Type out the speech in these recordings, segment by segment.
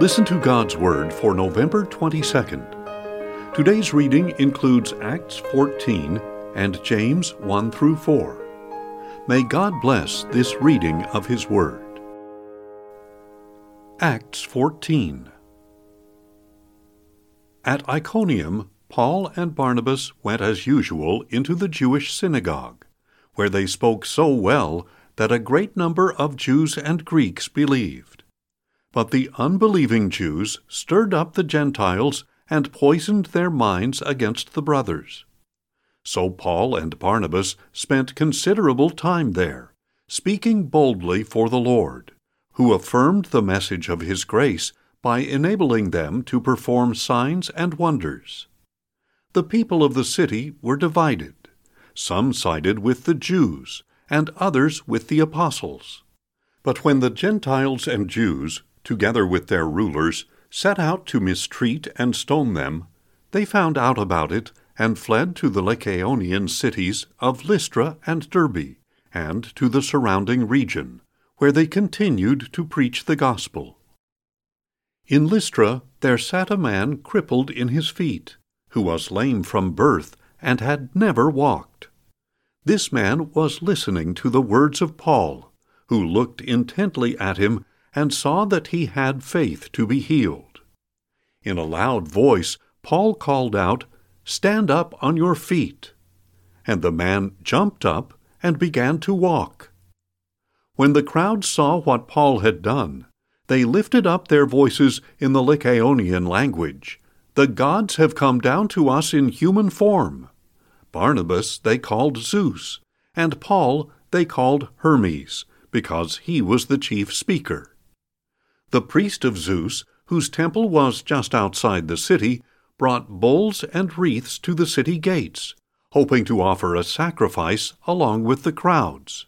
Listen to God's Word for November 22nd. Today's reading includes Acts 14 and James 1 through 4. May God bless this reading of His Word. Acts 14 At Iconium, Paul and Barnabas went as usual into the Jewish synagogue, where they spoke so well that a great number of Jews and Greeks believed. But the unbelieving Jews stirred up the Gentiles and poisoned their minds against the brothers. So Paul and Barnabas spent considerable time there, speaking boldly for the Lord, who affirmed the message of his grace by enabling them to perform signs and wonders. The people of the city were divided. Some sided with the Jews, and others with the apostles. But when the Gentiles and Jews together with their rulers, set out to mistreat and stone them, they found out about it and fled to the Lycaonian cities of Lystra and Derbe, and to the surrounding region, where they continued to preach the gospel. In Lystra there sat a man crippled in his feet, who was lame from birth and had never walked. This man was listening to the words of Paul, who looked intently at him and saw that he had faith to be healed. In a loud voice, Paul called out, Stand up on your feet. And the man jumped up and began to walk. When the crowd saw what Paul had done, they lifted up their voices in the Lycaonian language. The gods have come down to us in human form. Barnabas they called Zeus, and Paul they called Hermes, because he was the chief speaker. The priest of Zeus, whose temple was just outside the city, brought bulls and wreaths to the city gates, hoping to offer a sacrifice along with the crowds.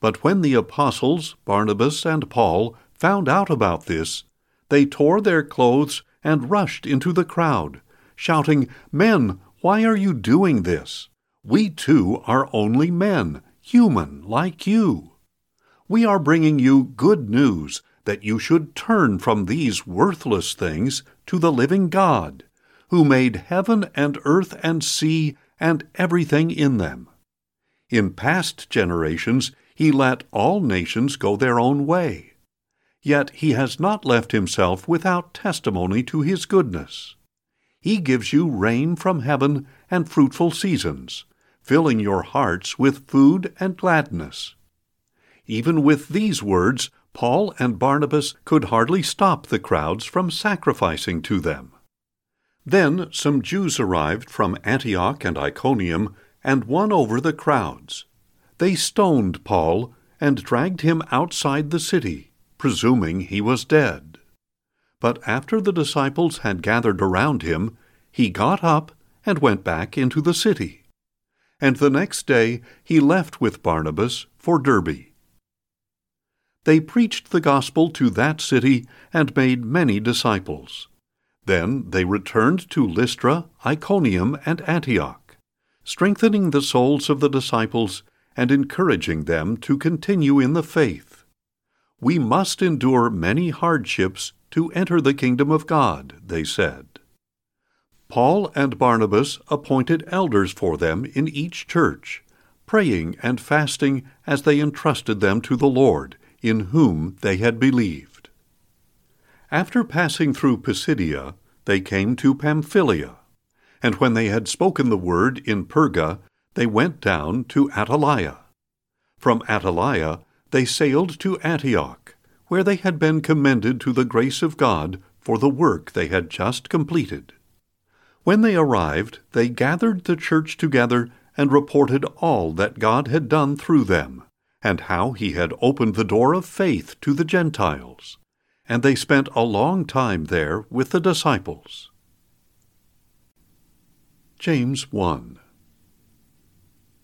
But when the apostles, Barnabas and Paul, found out about this, they tore their clothes and rushed into the crowd, shouting, Men, why are you doing this? We too are only men, human like you. We are bringing you good news that you should turn from these worthless things to the living God, who made heaven and earth and sea and everything in them. In past generations, he let all nations go their own way. Yet he has not left himself without testimony to his goodness. He gives you rain from heaven and fruitful seasons, filling your hearts with food and gladness. Even with these words, Paul and Barnabas could hardly stop the crowds from sacrificing to them. Then some Jews arrived from Antioch and Iconium and won over the crowds. They stoned Paul and dragged him outside the city, presuming he was dead. But after the disciples had gathered around him, he got up and went back into the city. And the next day he left with Barnabas for Derbe they preached the gospel to that city and made many disciples. Then they returned to Lystra, Iconium, and Antioch, strengthening the souls of the disciples and encouraging them to continue in the faith. We must endure many hardships to enter the kingdom of God, they said. Paul and Barnabas appointed elders for them in each church, praying and fasting as they entrusted them to the Lord in whom they had believed. After passing through Pisidia, they came to Pamphylia, and when they had spoken the word in Perga, they went down to Attalia. From Attalia they sailed to Antioch, where they had been commended to the grace of God for the work they had just completed. When they arrived, they gathered the church together and reported all that God had done through them and how he had opened the door of faith to the Gentiles. And they spent a long time there with the disciples. James 1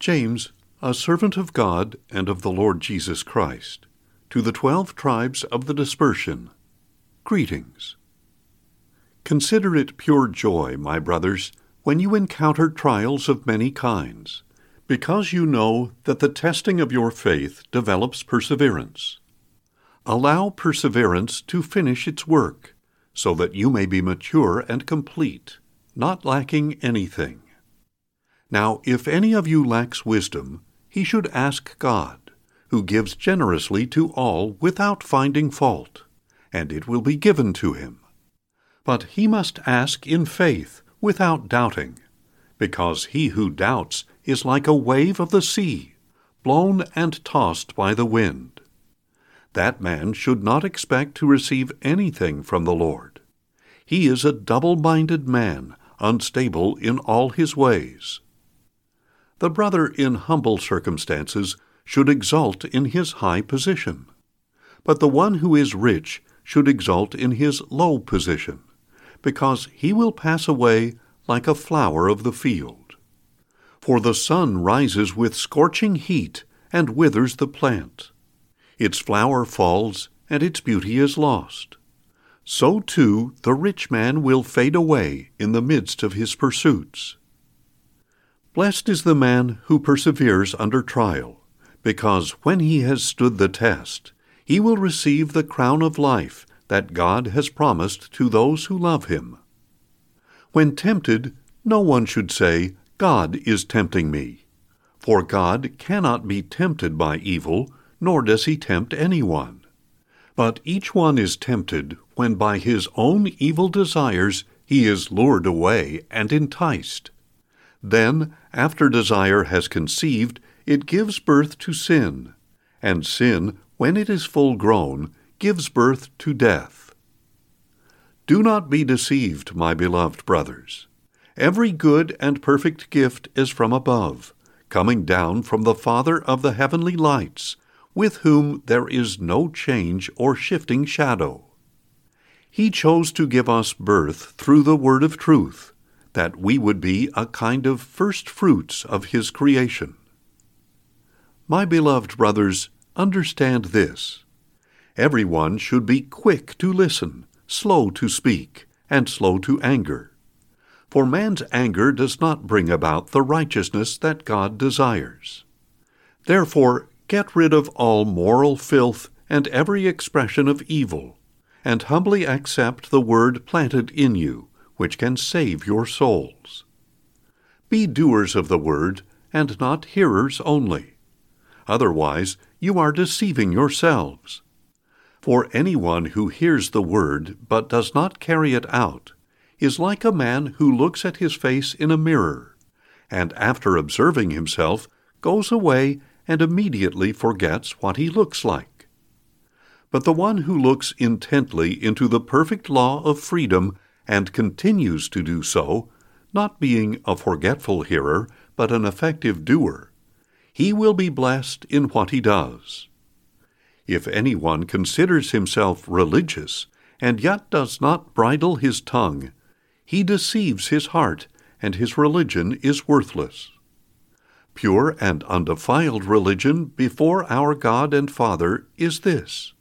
James, a servant of God and of the Lord Jesus Christ, to the twelve tribes of the dispersion, greetings. Consider it pure joy, my brothers, when you encounter trials of many kinds because you know that the testing of your faith develops perseverance. Allow perseverance to finish its work, so that you may be mature and complete, not lacking anything. Now, if any of you lacks wisdom, he should ask God, who gives generously to all without finding fault, and it will be given to him. But he must ask in faith, without doubting, because he who doubts is like a wave of the sea, blown and tossed by the wind. That man should not expect to receive anything from the Lord. He is a double minded man, unstable in all his ways. The brother in humble circumstances should exult in his high position, but the one who is rich should exult in his low position, because he will pass away like a flower of the field. For the sun rises with scorching heat and withers the plant. Its flower falls, and its beauty is lost. So too the rich man will fade away in the midst of his pursuits. Blessed is the man who perseveres under trial, because when he has stood the test, he will receive the crown of life that God has promised to those who love him. When tempted, no one should say, God is tempting me. For God cannot be tempted by evil, nor does he tempt anyone. But each one is tempted when by his own evil desires he is lured away and enticed. Then, after desire has conceived, it gives birth to sin, and sin, when it is full grown, gives birth to death. Do not be deceived, my beloved brothers. Every good and perfect gift is from above, coming down from the Father of the heavenly lights, with whom there is no change or shifting shadow. He chose to give us birth through the word of truth, that we would be a kind of first fruits of his creation. My beloved brothers, understand this. Everyone should be quick to listen slow to speak, and slow to anger. For man's anger does not bring about the righteousness that God desires. Therefore, get rid of all moral filth and every expression of evil, and humbly accept the word planted in you, which can save your souls. Be doers of the word, and not hearers only. Otherwise, you are deceiving yourselves. For anyone who hears the word but does not carry it out is like a man who looks at his face in a mirror, and after observing himself goes away and immediately forgets what he looks like. But the one who looks intently into the perfect law of freedom and continues to do so, not being a forgetful hearer, but an effective doer, he will be blessed in what he does. If anyone considers himself religious, and yet does not bridle his tongue, he deceives his heart, and his religion is worthless. Pure and undefiled religion before our God and Father is this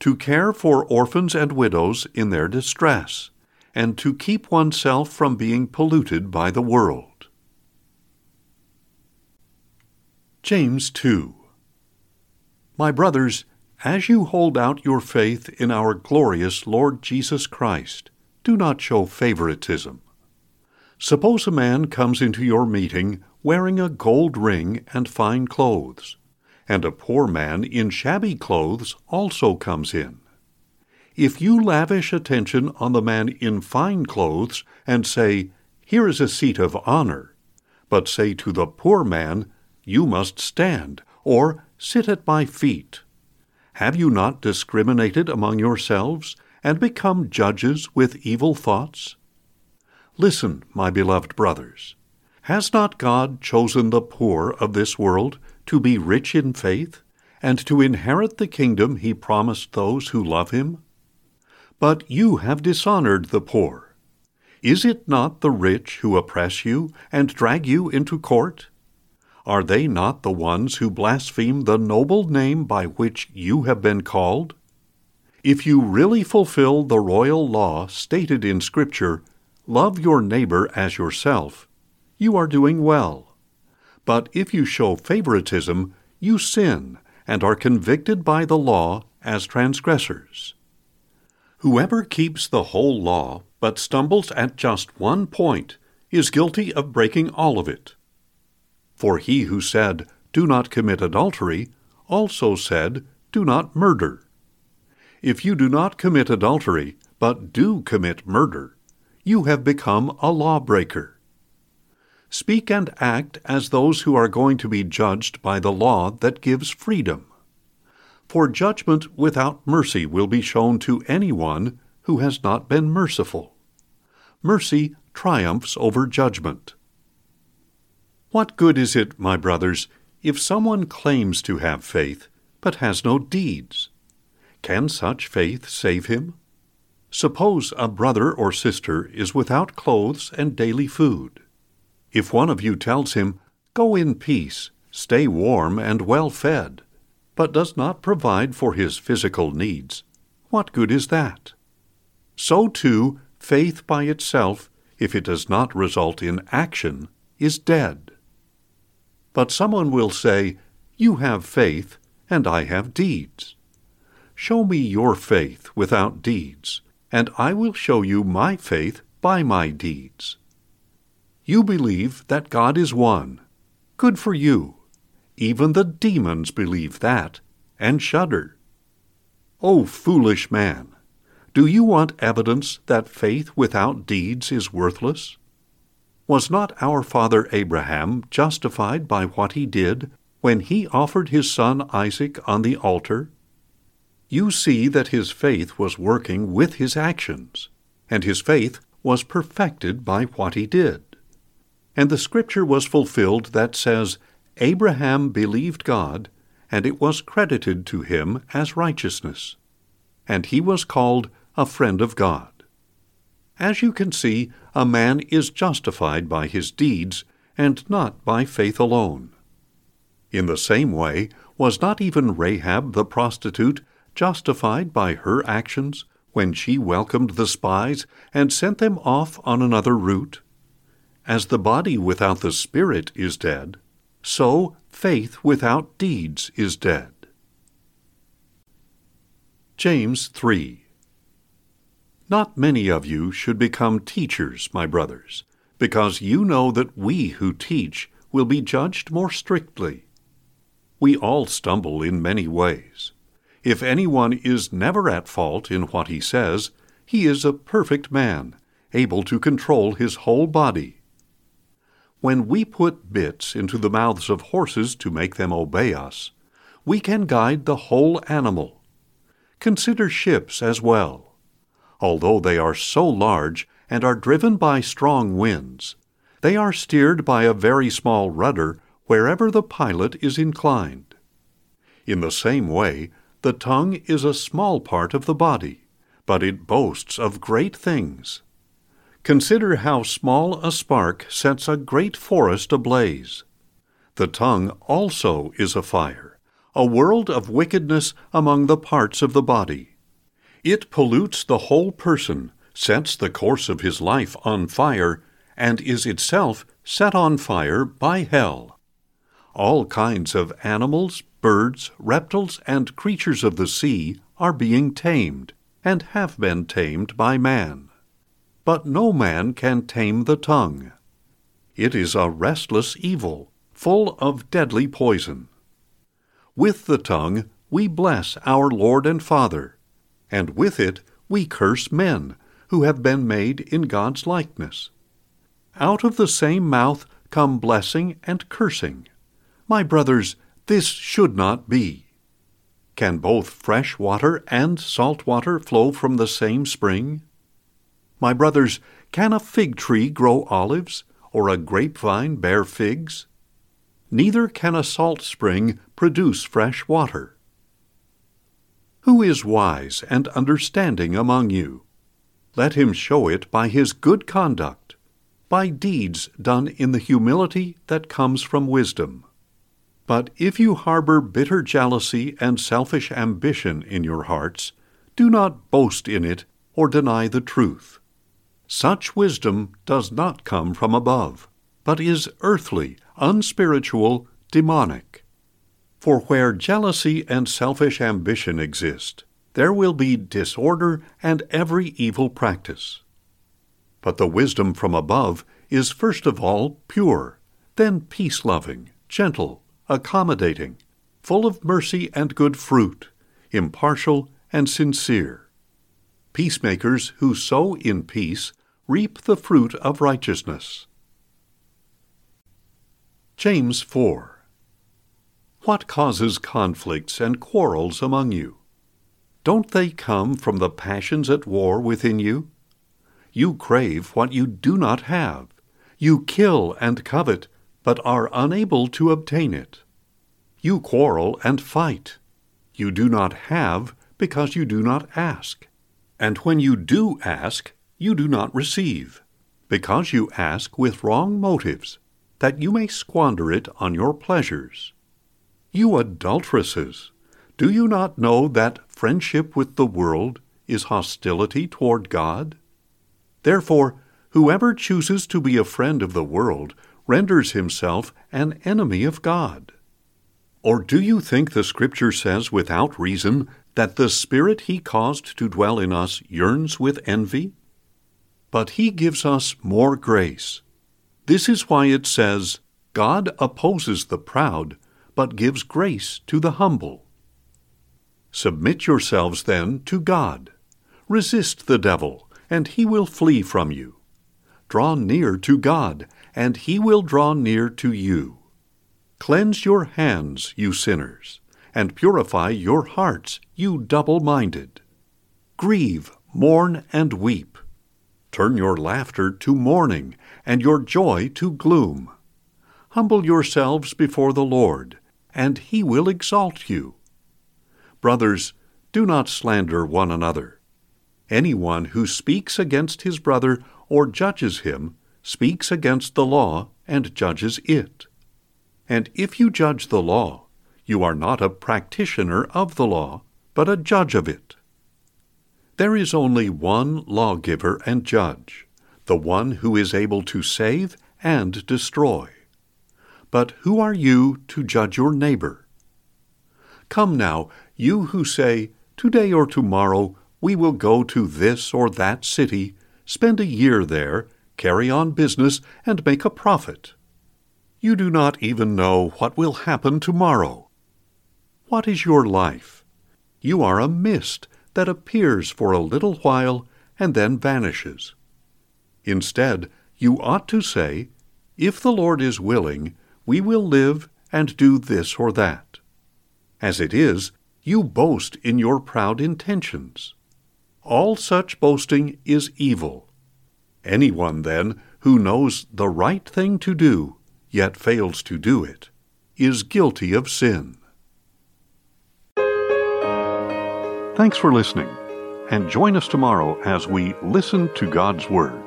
to care for orphans and widows in their distress, and to keep oneself from being polluted by the world. James 2 My brothers, as you hold out your faith in our glorious Lord Jesus Christ, do not show favoritism. Suppose a man comes into your meeting wearing a gold ring and fine clothes, and a poor man in shabby clothes also comes in. If you lavish attention on the man in fine clothes and say, Here is a seat of honor, but say to the poor man, You must stand, or sit at my feet, have you not discriminated among yourselves, and become judges with evil thoughts? Listen, my beloved brothers. Has not God chosen the poor of this world to be rich in faith, and to inherit the kingdom he promised those who love him? But you have dishonored the poor. Is it not the rich who oppress you and drag you into court? Are they not the ones who blaspheme the noble name by which you have been called? If you really fulfill the royal law stated in Scripture, love your neighbor as yourself, you are doing well. But if you show favoritism, you sin and are convicted by the law as transgressors. Whoever keeps the whole law but stumbles at just one point is guilty of breaking all of it. For he who said, Do not commit adultery, also said, Do not murder. If you do not commit adultery, but do commit murder, you have become a lawbreaker. Speak and act as those who are going to be judged by the law that gives freedom. For judgment without mercy will be shown to anyone who has not been merciful. Mercy triumphs over judgment. What good is it, my brothers, if someone claims to have faith, but has no deeds? Can such faith save him? Suppose a brother or sister is without clothes and daily food. If one of you tells him, Go in peace, stay warm and well fed, but does not provide for his physical needs, what good is that? So too, faith by itself, if it does not result in action, is dead. But someone will say, You have faith, and I have deeds. Show me your faith without deeds, and I will show you my faith by my deeds. You believe that God is one. Good for you. Even the demons believe that and shudder. O foolish man! Do you want evidence that faith without deeds is worthless? Was not our father Abraham justified by what he did when he offered his son Isaac on the altar you see that his faith was working with his actions, and his faith was perfected by what he did. And the scripture was fulfilled that says, Abraham believed God, and it was credited to him as righteousness. And he was called a friend of God. As you can see, a man is justified by his deeds, and not by faith alone. In the same way, was not even Rahab the prostitute justified by her actions when she welcomed the spies and sent them off on another route? As the body without the spirit is dead, so faith without deeds is dead. James 3 Not many of you should become teachers, my brothers, because you know that we who teach will be judged more strictly. We all stumble in many ways. If anyone is never at fault in what he says, he is a perfect man, able to control his whole body. When we put bits into the mouths of horses to make them obey us, we can guide the whole animal. Consider ships as well. Although they are so large and are driven by strong winds, they are steered by a very small rudder wherever the pilot is inclined. In the same way, the tongue is a small part of the body, but it boasts of great things. Consider how small a spark sets a great forest ablaze. The tongue also is a fire, a world of wickedness among the parts of the body. It pollutes the whole person, sets the course of his life on fire, and is itself set on fire by hell. All kinds of animals, birds, reptiles, and creatures of the sea are being tamed, and have been tamed by man. But no man can tame the tongue. It is a restless evil, full of deadly poison. With the tongue we bless our Lord and Father, and with it we curse men, who have been made in God's likeness. Out of the same mouth come blessing and cursing. My brothers, this should not be. Can both fresh water and salt water flow from the same spring? My brothers, can a fig tree grow olives, or a grapevine bear figs? Neither can a salt spring produce fresh water. Who is wise and understanding among you? Let him show it by his good conduct, by deeds done in the humility that comes from wisdom. But if you harbor bitter jealousy and selfish ambition in your hearts, do not boast in it or deny the truth. Such wisdom does not come from above, but is earthly, unspiritual, demonic. For where jealousy and selfish ambition exist, there will be disorder and every evil practice. But the wisdom from above is first of all pure, then peace loving, gentle, accommodating, full of mercy and good fruit, impartial and sincere. Peacemakers who sow in peace reap the fruit of righteousness. James 4 what causes conflicts and quarrels among you? Don't they come from the passions at war within you? You crave what you do not have. You kill and covet, but are unable to obtain it. You quarrel and fight. You do not have because you do not ask. And when you do ask, you do not receive, because you ask with wrong motives, that you may squander it on your pleasures. You adulteresses, do you not know that friendship with the world is hostility toward God? Therefore, whoever chooses to be a friend of the world renders himself an enemy of God. Or do you think the Scripture says without reason that the Spirit He caused to dwell in us yearns with envy? But He gives us more grace. This is why it says, God opposes the proud, but gives grace to the humble. Submit yourselves then to God. Resist the devil, and he will flee from you. Draw near to God, and he will draw near to you. Cleanse your hands, you sinners, and purify your hearts, you double minded. Grieve, mourn, and weep. Turn your laughter to mourning, and your joy to gloom. Humble yourselves before the Lord and he will exalt you. Brothers, do not slander one another. Anyone who speaks against his brother or judges him speaks against the law and judges it. And if you judge the law, you are not a practitioner of the law, but a judge of it. There is only one lawgiver and judge, the one who is able to save and destroy. But who are you to judge your neighbor? Come now, you who say, Today or tomorrow we will go to this or that city, spend a year there, carry on business, and make a profit. You do not even know what will happen tomorrow. What is your life? You are a mist that appears for a little while and then vanishes. Instead, you ought to say, If the Lord is willing, we will live and do this or that. As it is, you boast in your proud intentions. All such boasting is evil. Anyone, then, who knows the right thing to do, yet fails to do it, is guilty of sin. Thanks for listening, and join us tomorrow as we listen to God's Word.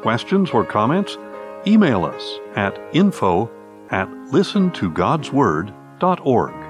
Questions or comments? Email us at info at listentogodsword.org.